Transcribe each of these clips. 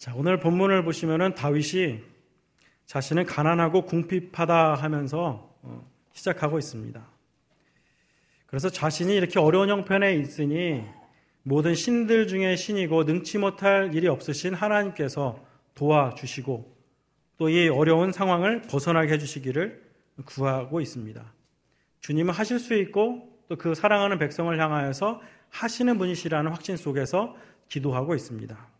자, 오늘 본문을 보시면은 다윗이 자신은 가난하고 궁핍하다 하면서 어, 시작하고 있습니다. 그래서 자신이 이렇게 어려운 형편에 있으니 모든 신들 중에 신이고 능치 못할 일이 없으신 하나님께서 도와주시고 또 이 어려운 상황을 벗어나게 해주시기를 구하고 있습니다. 주님은 하실 수 있고 또 그 사랑하는 백성을 향하여서 하시는 분이시라는 확신 속에서 기도하고 있습니다.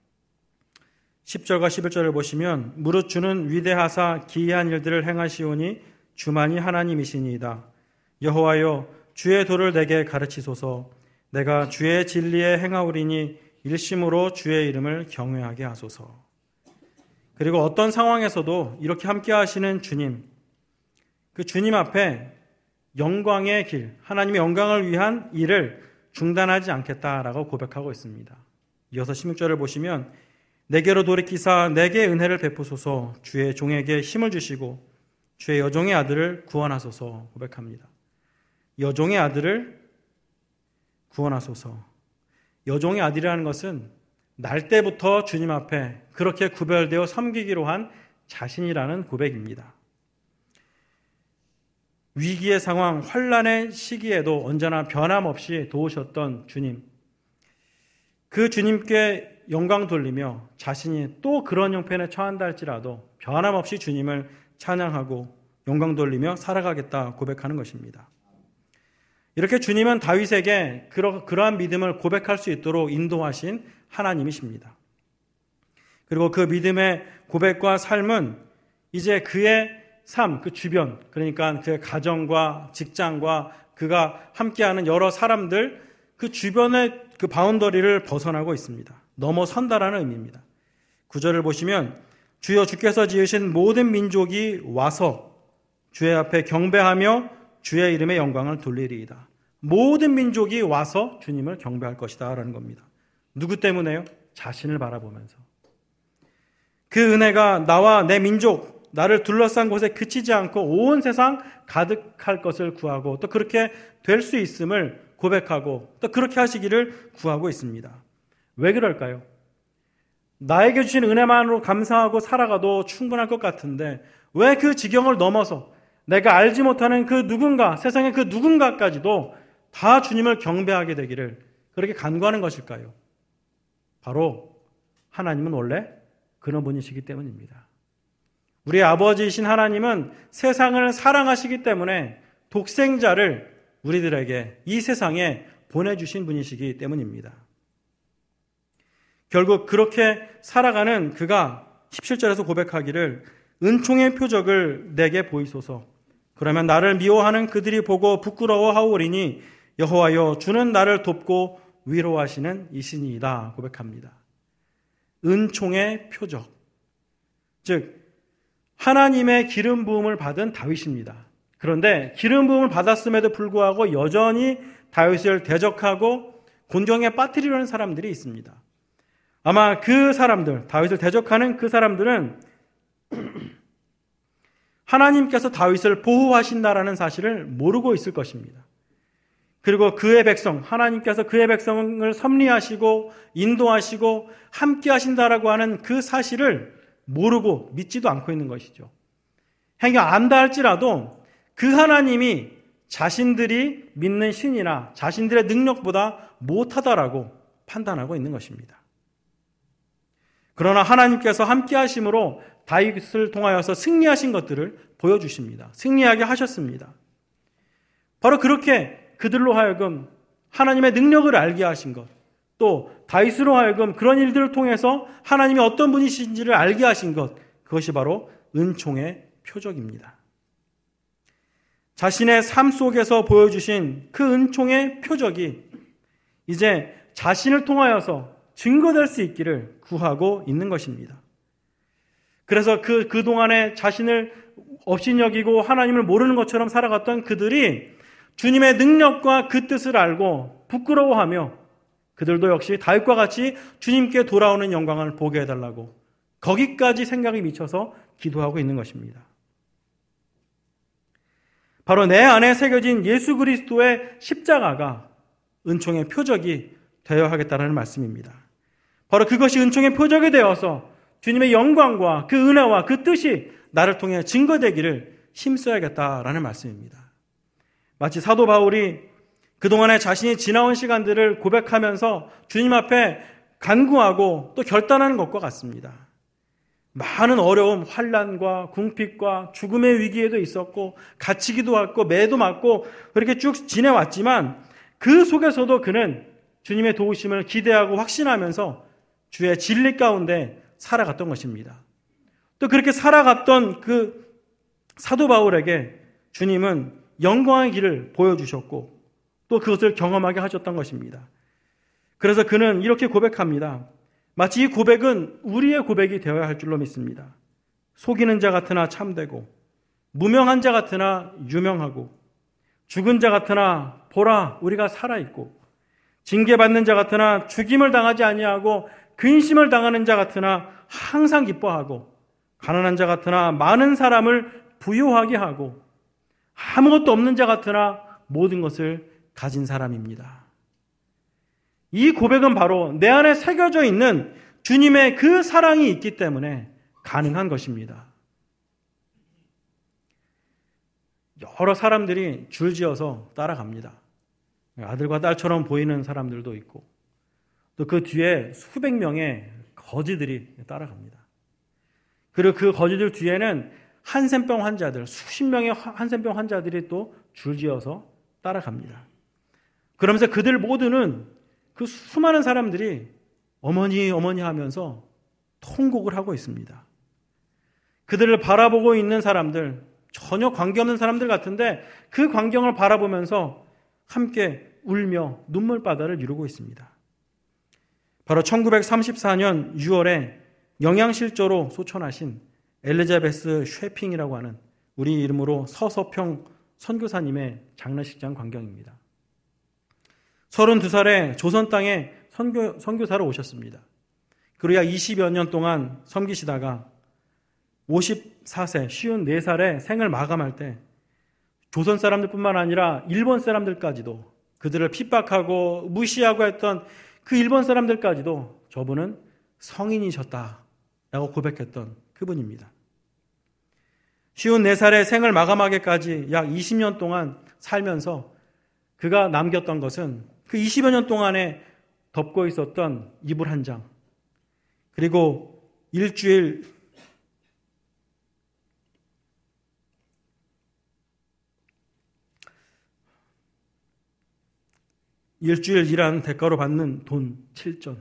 10절과 11절을 보시면 무릇 주는 위대하사 기이한 일들을 행하시오니 주만이 하나님이시니이다. 여호와여 주의 도를 내게 가르치소서 내가 주의 진리에 행하오리니 일심으로 주의 이름을 경외하게 하소서. 그리고 어떤 상황에서도 이렇게 함께 하시는 주님, 그 주님 앞에 영광의 길, 하나님의 영광을 위한 일을 중단하지 않겠다라고 고백하고 있습니다. 이어서 16절을 보시면 내게로 돌이키사 내게 은혜를 베푸소서 주의 종에게 힘을 주시고 주의 여종의 아들을 구원하소서 고백합니다. 여종의 아들을 구원하소서. 여종의 아들이라는 것은 날 때부터 주님 앞에 그렇게 구별되어 섬기기로 한 자신이라는 고백입니다. 위기의 상황, 환란의 시기에도 언제나 변함없이 도우셨던 주님. 그 주님께 영광 돌리며 자신이 또 그런 형편에 처한다 할지라도 변함없이 주님을 찬양하고 영광 돌리며 살아가겠다 고백하는 것입니다. 이렇게 주님은 다윗에게 그러, 그러한 믿음을 고백할 수 있도록 인도하신 하나님이십니다. 그리고 그 믿음의 고백과 삶은 이제 그의 삶, 그 주변, 그러니까 그의 가정과 직장과 그가 함께하는 여러 사람들, 그 주변의 그 바운더리를 벗어나고 있습니다. 넘어선다라는 의미입니다. 구절을 보시면 주여 주께서 지으신 모든 민족이 와서 주의 앞에 경배하며 주의 이름의 영광을 돌리리이다. 모든 민족이 와서 주님을 경배할 것이다. 라는 겁니다. 누구 때문에요? 자신을 바라보면서. 그 은혜가 나와 내 민족, 나를 둘러싼 곳에 그치지 않고 온 세상 가득할 것을 구하고 또 그렇게 될 수 있음을 고백하고 또 그렇게 하시기를 구하고 있습니다. 왜 그럴까요? 나에게 주신 은혜만으로 감사하고 살아가도 충분할 것 같은데 왜 그 지경을 넘어서 내가 알지 못하는 그 누군가, 세상의 그 누군가까지도 다 주님을 경배하게 되기를 그렇게 간구하는 것일까요? 바로 하나님은 원래 그런 분이시기 때문입니다. 우리 아버지이신 하나님은 세상을 사랑하시기 때문에 독생자를 우리들에게 이 세상에 보내주신 분이시기 때문입니다. 결국 그렇게 살아가는 그가 17절에서 고백하기를 은총의 표적을 내게 보이소서. 그러면 나를 미워하는 그들이 보고 부끄러워하오리니 여호와여 주는 나를 돕고 위로하시는 이신이다 고백합니다. 은총의 표적. 즉 하나님의 기름 부음을 받은 다윗입니다. 그런데 기름 부음을 받았음에도 불구하고 여전히 다윗을 대적하고 곤경에 빠뜨리려는 사람들이 있습니다. 아마 그 사람들, 다윗을 대적하는 그 사람들은 하나님께서 다윗을 보호하신다라는 사실을 모르고 있을 것입니다. 그리고 그의 백성, 하나님께서 그의 백성을 섭리하시고 인도하시고 함께 하신다라고 하는 그 사실을 모르고 믿지도 않고 있는 것이죠. 행여 안다 할지라도 그 하나님이 자신들이 믿는 신이나 자신들의 능력보다 못하다라고 판단하고 있는 것입니다. 그러나 하나님께서 함께 하심으로 다윗을 통하여서 승리하신 것들을 보여주십니다. 승리하게 하셨습니다. 바로 그렇게 그들로 하여금 하나님의 능력을 알게 하신 것, 또 다윗으로 하여금 그런 일들을 통해서 하나님이 어떤 분이신지를 알게 하신 것, 그것이 바로 은총의 표적입니다. 자신의 삶 속에서 보여주신 그 은총의 표적이 이제 자신을 통하여서 증거될 수 있기를 구하고 있는 것입니다. 그래서 그, 그동안에 자신을 업신여기고 하나님을 모르는 것처럼 살아갔던 그들이 주님의 능력과 그 뜻을 알고 부끄러워하며 그들도 역시 다윗과 같이 주님께 돌아오는 영광을 보게 해달라고 거기까지 생각이 미쳐서 기도하고 있는 것입니다. 바로 내 안에 새겨진 예수 그리스도의 십자가가 은총의 표적이 되어야 하겠다는 말씀입니다. 바로 그것이 은총의 표적이 되어서 주님의 영광과 그 은혜와 그 뜻이 나를 통해 증거되기를 힘써야겠다라는 말씀입니다. 마치 사도 바울이 그동안에 자신이 지나온 시간들을 고백하면서 주님 앞에 간구하고 또 결단하는 것과 같습니다. 많은 어려움, 환란과 궁핍과 죽음의 위기에도 있었고 갇히기도 했고 매도 맞고 그렇게 쭉 지내왔지만 그 속에서도 그는 주님의 도우심을 기대하고 확신하면서 주의 진리 가운데 살아갔던 것입니다. 또 그렇게 살아갔던 그 사도 바울에게 주님은 영광의 길을 보여주셨고 또 그것을 경험하게 하셨던 것입니다. 그래서 그는 이렇게 고백합니다. 마치 이 고백은 우리의 고백이 되어야 할 줄로 믿습니다. 속이는 자 같으나 참되고, 무명한 자 같으나 유명하고, 죽은 자 같으나 보라 우리가 살아 있고, 징계받는 자 같으나 죽임을 당하지 아니하고 근심을 당하는 자 같으나 항상 기뻐하고 가난한 자 같으나 많은 사람을 부유하게 하고 아무것도 없는 자 같으나 모든 것을 가진 사람입니다. 이 고백은 바로 내 안에 새겨져 있는 주님의 그 사랑이 있기 때문에 가능한 것입니다. 여러 사람들이 줄지어서 따라갑니다. 아들과 딸처럼 보이는 사람들도 있고, 또 그 뒤에 수백 명의 거지들이 따라갑니다. 그리고 그 거지들 뒤에는 한센병 환자들, 수십 명의 한센병 환자들이 또 줄지어서 따라갑니다. 그러면서 그들 모두는 그 수많은 사람들이 어머니, 어머니 하면서 통곡을 하고 있습니다. 그들을 바라보고 있는 사람들, 전혀 관계없는 사람들 같은데 그 광경을 바라보면서 함께 울며 눈물바다를 이루고 있습니다. 바로 1934년 6월에 영양실조로 소천하신 엘리자베스 쉐핑이라고 하는 우리 이름으로 서서평 선교사님의 장례식장 광경입니다. 32살에 조선 땅에 선교, 선교사로 오셨습니다. 그리고 약 20여 년 동안 섬기시다가 54세, 54살에 생을 마감할 때 조선 사람들뿐만 아니라 일본 사람들까지도 그들을 핍박하고 무시하고 했던 그 일본 사람들까지도 저분은 성인이셨다라고 고백했던 그분입니다. 쉬운 4살의 생을 마감하기까지 약 20년 동안 살면서 그가 남겼던 것은 그 20여 년 동안에 덮고 있었던 이불 한 장, 그리고 일주일 일주일 일한 대가로 받는 돈 7전.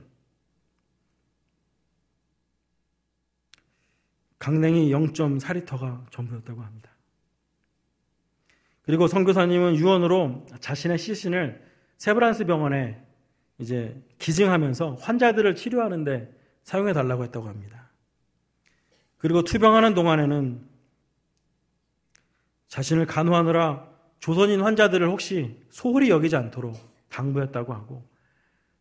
강냉이 0.4리터가 전부였다고 합니다. 그리고 선교사님은 유언으로 자신의 시신을 세브란스 병원에 이제 기증하면서 환자들을 치료하는데 사용해 달라고 했다고 합니다. 그리고 투병하는 동안에는 자신을 간호하느라 조선인 환자들을 혹시 소홀히 여기지 않도록 당부했다고 하고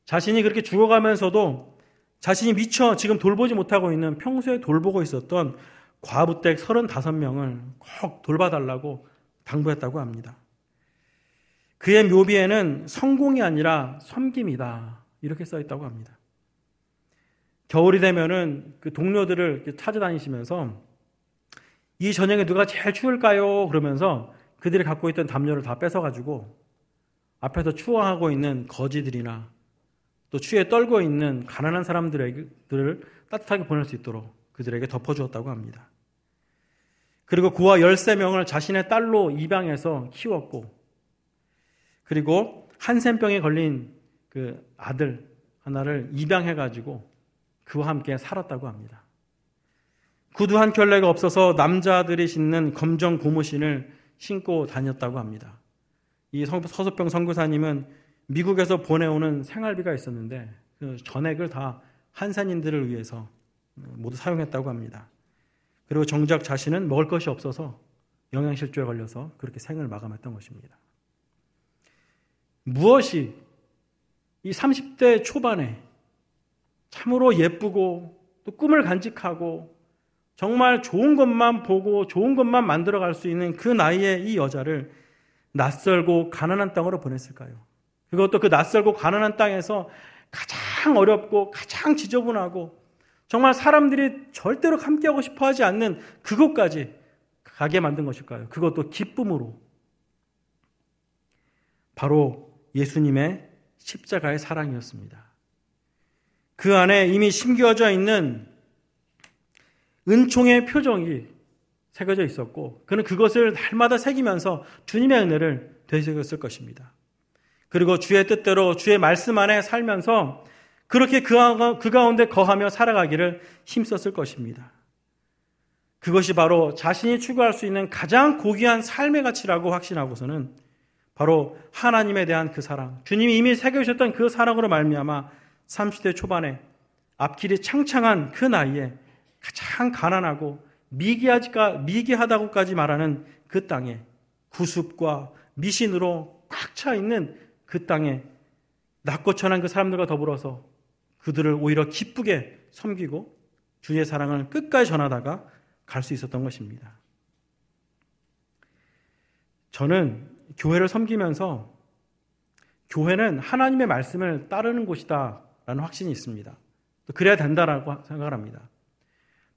자신이 그렇게 죽어가면서도 자신이 미처 지금 돌보지 못하고 있는 평소에 돌보고 있었던 과부댁 35명을 꼭 돌봐달라고 당부했다고 합니다. 그의 묘비에는 성공이 아니라 섬김이다. 이렇게 써 있다고 합니다. 겨울이 되면은 그 동료들을 찾아다니시면서 이 저녁에 누가 제일 추울까요? 그러면서 그들이 갖고 있던 담요를 다 뺏어가지고 앞에서 추워하고 있는 거지들이나 또 추위에 떨고 있는 가난한 사람들을 따뜻하게 보낼 수 있도록 그들에게 덮어주었다고 합니다. 그리고 그와 13명을 자신의 딸로 입양해서 키웠고, 그리고 한센병에 걸린 그 아들 하나를 입양해가지고 그와 함께 살았다고 합니다. 구두 한 켤레가 없어서 남자들이 신는 검정 고무신을 신고 다녔다고 합니다. 이 서수병 선교사님은 미국에서 보내오는 생활비가 있었는데 그 전액을 다 한산인들을 위해서 모두 사용했다고 합니다. 그리고 정작 자신은 먹을 것이 없어서 영양실조에 걸려서 그렇게 생을 마감했던 것입니다. 무엇이 이 30대 초반에 참으로 예쁘고 또 꿈을 간직하고 정말 좋은 것만 보고 좋은 것만 만들어 갈 수 있는 그 나이에 이 여자를 낯설고 가난한 땅으로 보냈을까요? 그것도 그 낯설고 가난한 땅에서 가장 어렵고 가장 지저분하고 정말 사람들이 절대로 함께하고 싶어 하지 않는 그곳까지 가게 만든 것일까요? 그것도 기쁨으로. 바로 예수님의 십자가의 사랑이었습니다. 그 안에 이미 심겨져 있는 은총의 표정이 새겨져 있었고, 그는 그것을 날마다 새기면서 주님의 은혜를 되새겼을 것입니다. 그리고 주의 뜻대로 주의 말씀 안에 살면서 그렇게 그, 그 가운데 거하며 살아가기를 힘썼을 것입니다. 그것이 바로 자신이 추구할 수 있는 가장 고귀한 삶의 가치라고 확신하고서는 바로 하나님에 대한 그 사랑, 주님이 이미 새겨주셨던 그 사랑으로 말미암아 30대 초반에 앞길이 창창한 그 나이에 가장 가난하고 미개하지까 미개하다고까지 말하는 그 땅에 구습과 미신으로 꽉 차 있는 그 땅에 낮고 천한 그 사람들과 더불어서 그들을 오히려 기쁘게 섬기고 주의 사랑을 끝까지 전하다가 갈 수 있었던 것입니다. 저는 교회를 섬기면서 교회는 하나님의 말씀을 따르는 곳이다 라는 확신이 있습니다. 그래야 된다라고 생각을 합니다.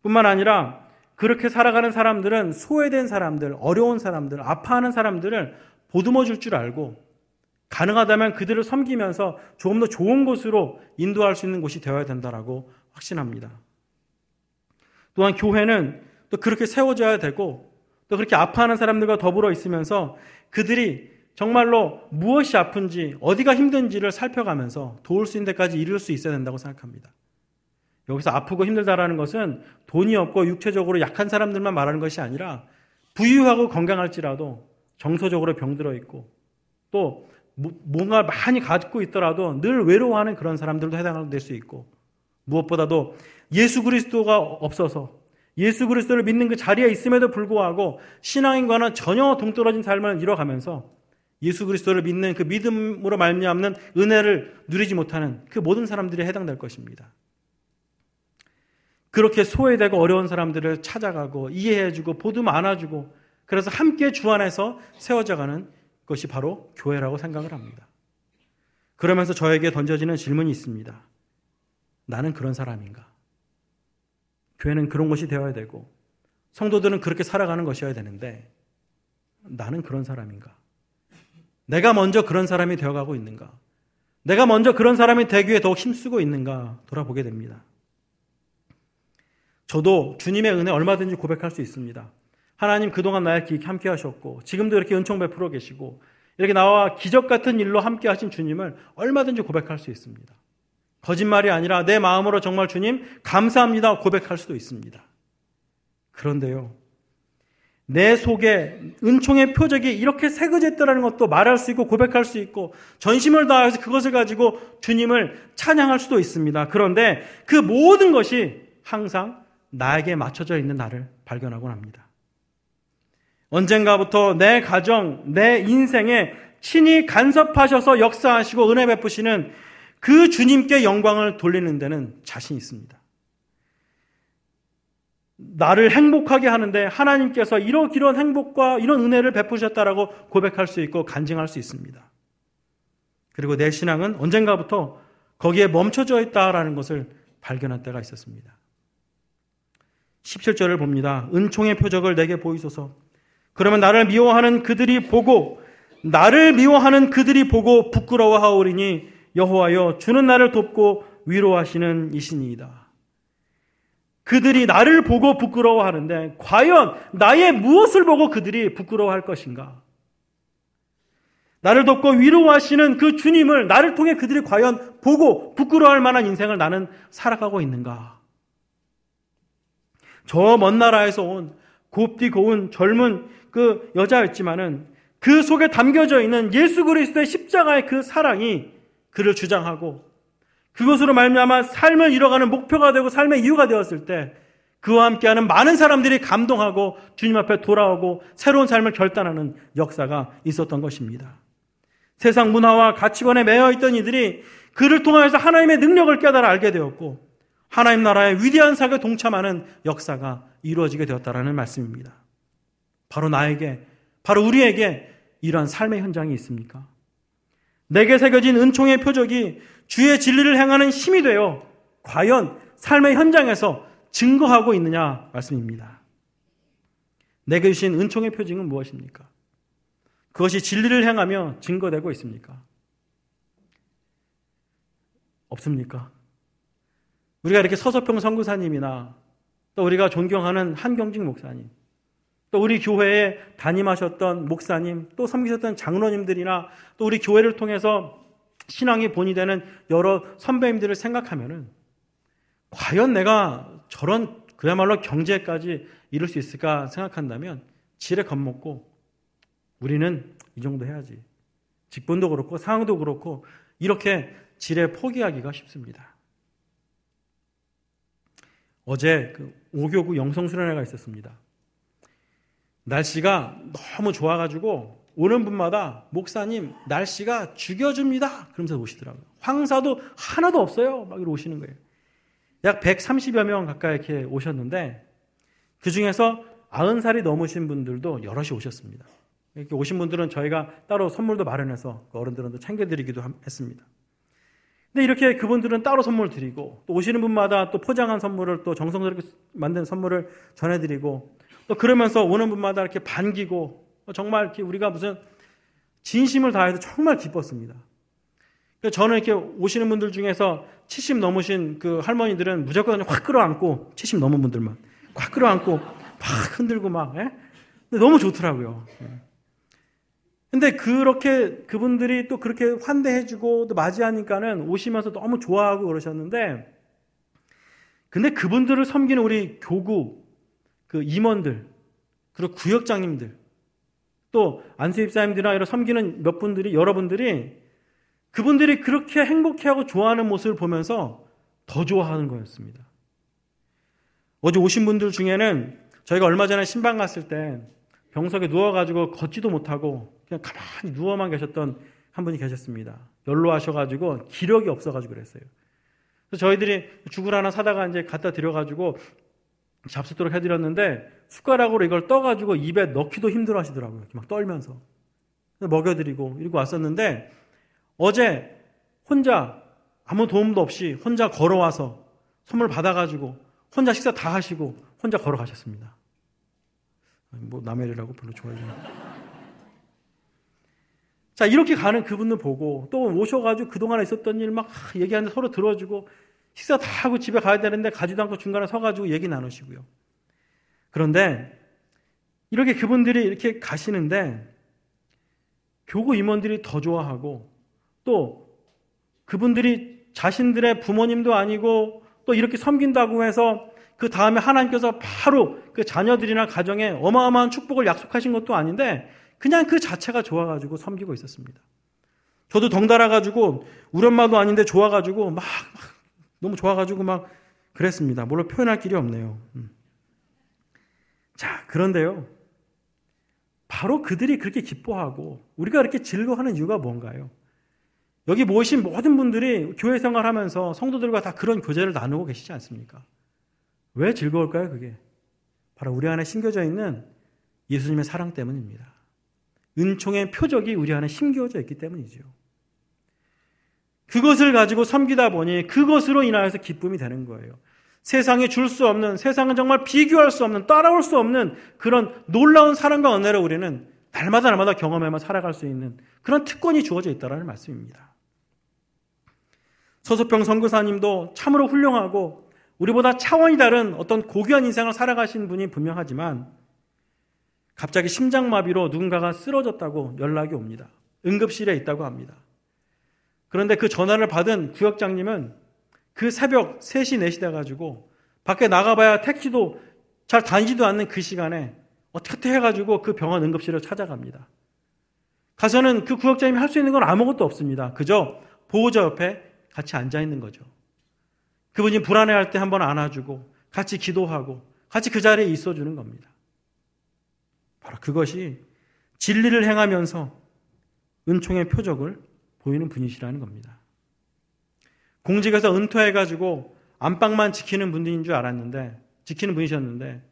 뿐만 아니라 그렇게 살아가는 사람들은 소외된 사람들, 어려운 사람들, 아파하는 사람들을 보듬어 줄 줄 알고 가능하다면 그들을 섬기면서 조금 더 좋은 곳으로 인도할 수 있는 곳이 되어야 된다라고 확신합니다. 또한 교회는 또 그렇게 세워져야 되고 또 그렇게 아파하는 사람들과 더불어 있으면서 그들이 정말로 무엇이 아픈지 어디가 힘든지를 살펴가면서 도울 수 있는 데까지 이룰 수 있어야 된다고 생각합니다. 여기서 아프고 힘들다라는 것은 돈이 없고 육체적으로 약한 사람들만 말하는 것이 아니라 부유하고 건강할지라도 정서적으로 병들어 있고 또 뭔가 많이 가지고 있더라도 늘 외로워하는 그런 사람들도 해당될 수 있고 무엇보다도 예수 그리스도가 없어서 예수 그리스도를 믿는 그 자리에 있음에도 불구하고 신앙인과는 전혀 동떨어진 삶을 이뤄가면서 예수 그리스도를 믿는 그 믿음으로 말미암는 은혜를 누리지 못하는 그 모든 사람들이 해당될 것입니다. 그렇게 소외되고 어려운 사람들을 찾아가고 이해해주고 보듬 안아주고 그래서 함께 주 안에서 세워져가는 것이 바로 교회라고 생각을 합니다. 그러면서 저에게 던져지는 질문이 있습니다. 나는 그런 사람인가? 교회는 그런 것이 되어야 되고 성도들은 그렇게 살아가는 것이어야 되는데 나는 그런 사람인가? 내가 먼저 그런 사람이 되어가고 있는가? 내가 먼저 그런 사람이 되기 위해 더욱 힘쓰고 있는가 돌아보게 됩니다. 저도 주님의 은혜 얼마든지 고백할 수 있습니다. 하나님 그동안 나에게 함께 하셨고 지금도 이렇게 은총 베풀어 계시고 이렇게 나와 기적 같은 일로 함께 하신 주님을 얼마든지 고백할 수 있습니다. 거짓말이 아니라 내 마음으로 정말 주님 감사합니다 고백할 수도 있습니다. 그런데요. 내 속에 은총의 표적이 이렇게 새겨졌다는 것도 말할 수 있고 고백할 수 있고 전심을 다해서 그것을 가지고 주님을 찬양할 수도 있습니다. 그런데 그 모든 것이 항상 나에게 맞춰져 있는 나를 발견하곤 합니다. 언젠가부터 내 가정, 내 인생에 친히 간섭하셔서 역사하시고 은혜 베푸시는 그 주님께 영광을 돌리는 데는 자신 있습니다. 나를 행복하게 하는데 하나님께서 이런 이런 행복과 이런 은혜를 베푸셨다라고 고백할 수 있고 간증할 수 있습니다. 그리고 내 신앙은 언젠가부터 거기에 멈춰져 있다라는 것을 발견한 때가 있었습니다. 17절을 봅니다. 은총의 표적을 내게 보이소서. 그러면 나를 미워하는 그들이 보고 나를 미워하는 그들이 보고 부끄러워하오리니 여호와여 주는 나를 돕고 위로하시는 이신이이다. 그들이 나를 보고 부끄러워하는데 과연 나의 무엇을 보고 그들이 부끄러워할 것인가? 나를 돕고 위로하시는 그 주님을 나를 통해 그들이 과연 보고 부끄러워할 만한 인생을 나는 살아가고 있는가? 저 먼 나라에서 온 곱디 고운 젊은 그 여자였지만은 그 속에 담겨져 있는 예수 그리스도의 십자가의 그 사랑이 그를 주장하고 그것으로 말미암아 삶을 이뤄가는 목표가 되고 삶의 이유가 되었을 때 그와 함께하는 많은 사람들이 감동하고 주님 앞에 돌아오고 새로운 삶을 결단하는 역사가 있었던 것입니다. 세상 문화와 가치관에 매여 있던 이들이 그를 통하여서 하나님의 능력을 깨달아 알게 되었고 하나님 나라의 위대한 사에 동참하는 역사가 이루어지게 되었다라는 말씀입니다. 바로 나에게, 바로 우리에게 이러한 삶의 현장이 있습니까? 내게 새겨진 은총의 표적이 주의 진리를 행하는 힘이 되어 과연 삶의 현장에서 증거하고 있느냐 말씀입니다. 내게 주신 은총의 표징은 무엇입니까? 그것이 진리를 행하며 증거되고 있습니까? 없습니까? 우리가 이렇게 서서평 선교사님이나 또 우리가 존경하는 한경직 목사님, 또 우리 교회에 담임하셨던 목사님, 또 섬기셨던 장로님들이나 또 우리 교회를 통해서 신앙이 본이 되는 여러 선배님들을 생각하면은 과연 내가 저런 그야말로 경제까지 이룰 수 있을까 생각한다면 지레 겁먹고 우리는 이 정도 해야지. 직분도 그렇고 상황도 그렇고 이렇게 지레 포기하기가 쉽습니다. 어제 그 5교구 영성수련회가 있었습니다. 날씨가 너무 좋아가지고 오는 분마다 목사님 날씨가 죽여줍니다. 그러면서 오시더라고요. 황사도 하나도 없어요. 막 이러 오시는 거예요. 약 130여 명 가까이 이렇게 오셨는데 그 중에서 90살이 넘으신 분들도 여럿이 오셨습니다. 이렇게 오신 분들은 저희가 따로 선물도 마련해서 그 어른들은 챙겨드리기도 했습니다. 근데 이렇게 그분들은 따로 선물 드리고 또 오시는 분마다 또 포장한 선물을 또 정성스럽게 만든 선물을 전해드리고 또 그러면서 오는 분마다 이렇게 반기고 정말 이렇게 우리가 무슨 진심을 다해서 정말 기뻤습니다. 저는 이렇게 오시는 분들 중에서 70 넘으신 그 할머니들은 무조건 확 끌어안고 70 넘은 분들만 확 끌어안고 막 흔들고 막 예? 근데 너무 좋더라고요. 예. 근데 그렇게 그분들이 또 그렇게 환대해주고 또 맞이하니까는 오시면서 너무 좋아하고 그러셨는데 근데 그분들을 섬기는 우리 교구 그 임원들 그리고 구역장님들 또 안수입사님들이나 이런 섬기는 몇 분들이 여러분들이 그분들이 그렇게 행복해하고 좋아하는 모습을 보면서 더 좋아하는 거였습니다. 어제 오신 분들 중에는 저희가 얼마 전에 신방 갔을 때 병석에 누워가지고 걷지도 못하고 그냥 가만히 누워만 계셨던 한 분이 계셨습니다. 연로하셔가지고 기력이 없어가지고 그랬어요. 그래서 저희들이 죽을 하나 사다가 이제 갖다 드려가지고 잡수도록 해드렸는데 숟가락으로 이걸 떠가지고 입에 넣기도 힘들어 하시더라고요. 이렇게 막 떨면서. 먹여드리고 이러고 왔었는데 어제 혼자 아무 도움도 없이 혼자 걸어와서 선물 받아가지고 혼자 식사 다 하시고 혼자 걸어가셨습니다. 뭐 남의 일이라고 별로 좋아하지 않아요. 자, 이렇게 가는 그분을 보고 또 오셔가지고 그동안에 있었던 일 막 얘기하는데 서로 들어주고 식사 다 하고 집에 가야 되는데 가지도 않고 중간에 서가지고 얘기 나누시고요. 그런데 이렇게 그분들이 이렇게 가시는데 교구 임원들이 더 좋아하고 또 그분들이 자신들의 부모님도 아니고 또 이렇게 섬긴다고 해서 그 다음에 하나님께서 바로 그 자녀들이나 가정에 어마어마한 축복을 약속하신 것도 아닌데 그냥 그 자체가 좋아가지고 섬기고 있었습니다. 저도 덩달아가지고 우리 엄마도 아닌데 좋아가지고 막, 막 너무 좋아가지고 막 그랬습니다. 물론 표현할 길이 없네요. 음. 자, 그런데요. 바로 그들이 그렇게 기뻐하고 우리가 이렇게 즐거워하는 이유가 뭔가요? 여기 모이신 모든 분들이 교회 생활하면서 성도들과 다 그런 교제를 나누고 계시지 않습니까? 왜 즐거울까요, 그게? 바로 우리 안에 심겨져 있는 예수님의 사랑 때문입니다. 은총의 표적이 우리 안에 심겨져 있기 때문이죠. 그것을 가지고 섬기다 보니 그것으로 인하여서 기쁨이 되는 거예요. 세상에 줄 수 없는, 세상은 정말 비교할 수 없는, 따라올 수 없는 그런 놀라운 사랑과 은혜를 우리는 날마다 날마다 경험하며 살아갈 수 있는 그런 특권이 주어져 있다는 말씀입니다. 서소평 선교사님도 참으로 훌륭하고 우리보다 차원이 다른 어떤 고귀한 인생을 살아가신 분이 분명하지만 갑자기 심장마비로 누군가가 쓰러졌다고 연락이 옵니다. 응급실에 있다고 합니다. 그런데 그 전화를 받은 구역장님은 그 새벽 3시, 4시 돼가지고 밖에 나가봐야 택시도 잘 다니지도 않는 그 시간에 어떻게 해가지고 그 병원 응급실을 찾아갑니다. 가서는 그 구역장님이 할 수 있는 건 아무것도 없습니다. 그저 보호자 옆에 같이 앉아 있는 거죠. 그분이 불안해할 때 한번 안아주고 같이 기도하고 같이 그 자리에 있어주는 겁니다. 바로 그것이 진리를 행하면서 은총의 표적을 보이는 분이시라는 겁니다. 공직에서 은퇴해가지고 안방만 지키는 분인 줄 알았는데, 지키는 분이셨는데,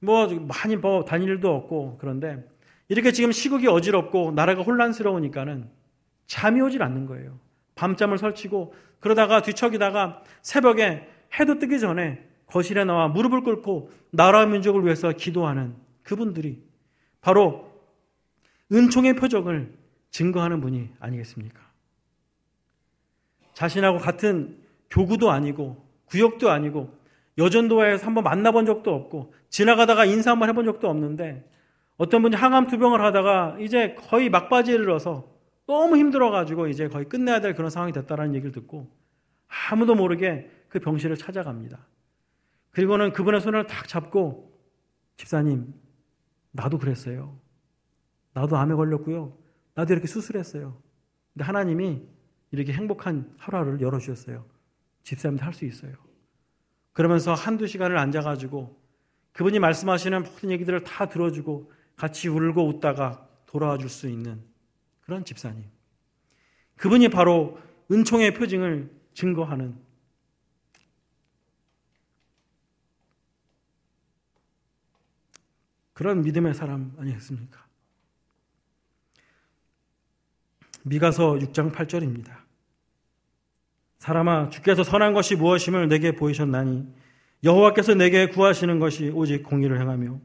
뭐, 많이 뭐, 다닐 일도 없고, 그런데, 이렇게 지금 시국이 어지럽고, 나라가 혼란스러우니까는 잠이 오질 않는 거예요. 밤잠을 설치고, 그러다가 뒤척이다가 새벽에 해도 뜨기 전에 거실에 나와 무릎을 꿇고 나라 민족을 위해서 기도하는 그분들이 바로 은총의 표적을 증거하는 분이 아니겠습니까? 자신하고 같은 교구도 아니고 구역도 아니고 여전도에서 한번 만나본 적도 없고 지나가다가 인사 한번 해본 적도 없는데 어떤 분이 항암 투병을 하다가 이제 거의 막바지에 이르러서 너무 힘들어가지고 이제 거의 끝내야 될 그런 상황이 됐다라는 얘기를 듣고 아무도 모르게 그 병실을 찾아갑니다. 그리고는 그분의 손을 탁 잡고 집사님 나도 그랬어요. 나도 암에 걸렸고요. 나도 이렇게 수술했어요. 근데 하나님이 이렇게 행복한 하루를 열어주셨어요. 집사님도 할 수 있어요. 그러면서 한두 시간을 앉아가지고 그분이 말씀하시는 모든 얘기들을 다 들어주고 같이 울고 웃다가 돌아와 줄 수 있는 그런 집사님. 그분이 바로 은총의 표징을 증거하는 그런 믿음의 사람 아니겠습니까? 미가서 6장 8절입니다. 사람아 주께서 선한 것이 무엇임을 내게 보이셨나니 여호와께서 내게 구하시는 것이 오직 공의를 행하며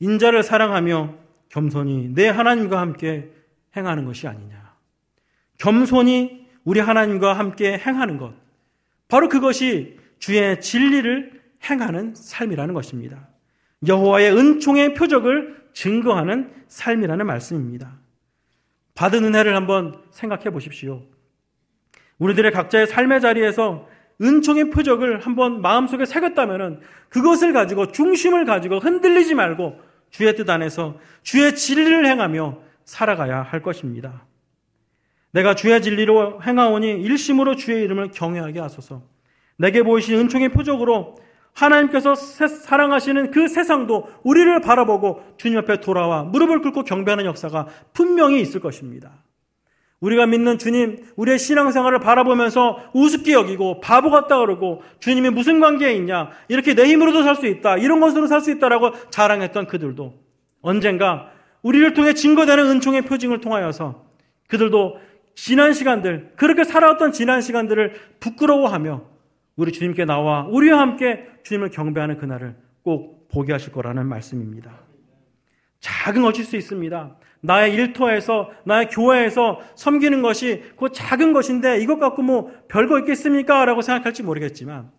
인자를 사랑하며 겸손히 내 하나님과 함께 행하는 것이 아니냐. 겸손히 우리 하나님과 함께 행하는 것. 바로 그것이 주의 진리를 행하는 삶이라는 것입니다. 여호와의 은총의 표적을 증거하는 삶이라는 말씀입니다. 받은 은혜를 한번 생각해 보십시오. 우리들의 각자의 삶의 자리에서 은총의 표적을 한번 마음속에 새겼다면 그것을 가지고 중심을 가지고 흔들리지 말고 주의 뜻 안에서 주의 진리를 행하며 살아가야 할 것입니다. 내가 주의 진리로 행하오니 일심으로 주의 이름을 경외하게 하소서. 내게 보이신 은총의 표적으로 하나님께서 사랑하시는 그 세상도 우리를 바라보고 주님 앞에 돌아와 무릎을 꿇고 경배하는 역사가 분명히 있을 것입니다. 우리가 믿는 주님, 우리의 신앙생활을 바라보면서 우습게 여기고 바보 같다 그러고 주님이 무슨 관계에 있냐, 이렇게 내 힘으로도 살 수 있다, 이런 것으로 살 수 있다라고 자랑했던 그들도 언젠가 우리를 통해 증거되는 은총의 표징을 통하여서 그들도 지난 시간들, 그렇게 살아왔던 지난 시간들을 부끄러워하며 우리 주님께 나와 우리와 함께 주님을 경배하는 그날을 꼭 보게 하실 거라는 말씀입니다. 작은 것일 수 있습니다. 나의 일터에서, 나의 교회에서 섬기는 것이 그 작은 것인데 이것 갖고 뭐 별거 있겠습니까? 라고 생각할지 모르겠지만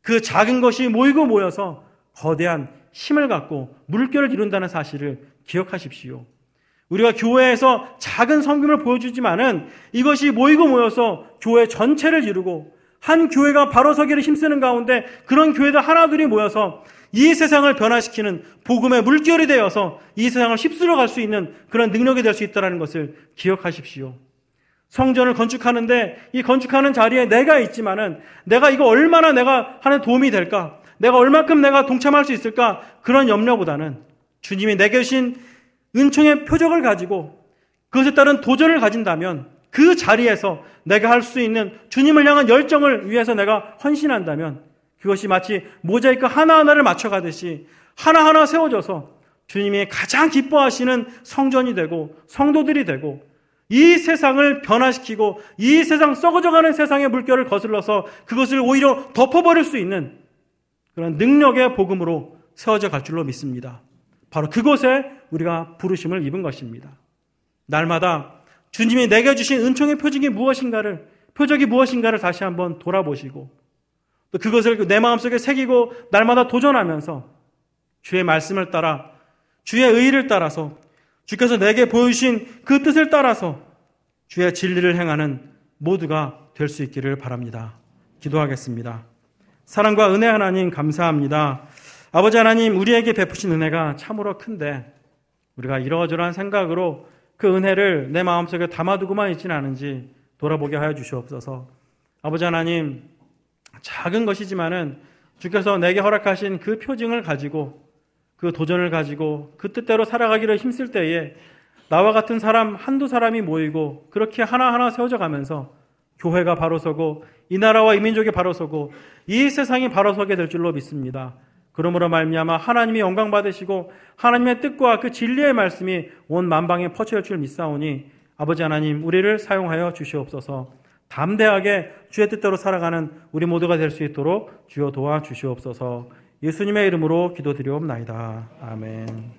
그 작은 것이 모이고 모여서 거대한 힘을 갖고 물결을 이룬다는 사실을 기억하십시오. 우리가 교회에서 작은 성김을 보여주지만은 이것이 모이고 모여서 교회 전체를 이루고 한 교회가 바로 서기를 힘쓰는 가운데 그런 교회들 하나둘이 모여서 이 세상을 변화시키는 복음의 물결이 되어서 이 세상을 휩쓸어 갈 수 있는 그런 능력이 될 수 있다는 것을 기억하십시오. 성전을 건축하는데 이 건축하는 자리에 내가 있지만은 내가 이거 얼마나 내가 하는 도움이 될까? 내가 얼마큼 내가 동참할 수 있을까? 그런 염려보다는 주님이 내게 주신 은총의 표적을 가지고 그것에 따른 도전을 가진다면 그 자리에서 내가 할 수 있는 주님을 향한 열정을 위해서 내가 헌신한다면 그것이 마치 모자이크 하나하나를 맞춰가듯이 하나하나 세워져서 주님이 가장 기뻐하시는 성전이 되고 성도들이 되고 이 세상을 변화시키고 이 세상 썩어져가는 세상의 물결을 거슬러서 그것을 오히려 덮어버릴 수 있는 그런 능력의 복음으로 세워져 갈 줄로 믿습니다. 바로 그곳에 우리가 부르심을 입은 것입니다. 날마다 주님이 내게 주신 은총의 표적이 무엇인가를 표적이 무엇인가를 다시 한번 돌아보시고 또 그것을 내 마음속에 새기고 날마다 도전하면서 주의 말씀을 따라 주의 의를 따라서 주께서 내게 보여주신 그 뜻을 따라서 주의 진리를 행하는 모두가 될 수 있기를 바랍니다. 기도하겠습니다. 사랑과 은혜 하나님 감사합니다. 아버지 하나님 우리에게 베푸신 은혜가 참으로 큰데 우리가 이러저러한 생각으로 그 은혜를 내 마음속에 담아두고만 있지는 않은지 돌아보게 하여 주시옵소서. 아버지 하나님 작은 것이지만은 주께서 내게 허락하신 그 표징을 가지고 그 도전을 가지고 그 뜻대로 살아가기를 힘쓸 때에 나와 같은 사람 한두 사람이 모이고 그렇게 하나하나 세워져 가면서 교회가 바로 서고 이 나라와 이 민족이 바로 서고 이 세상이 바로 서게 될 줄로 믿습니다. 그러므로 말미암아 하나님이 영광 받으시고 하나님의 뜻과 그 진리의 말씀이 온 만방에 퍼져질 줄 믿사오니 아버지 하나님 우리를 사용하여 주시옵소서. 담대하게 주의 뜻대로 살아가는 우리 모두가 될 수 있도록 주여 도와 주시옵소서. 예수님의 이름으로 기도드리옵나이다. 아멘.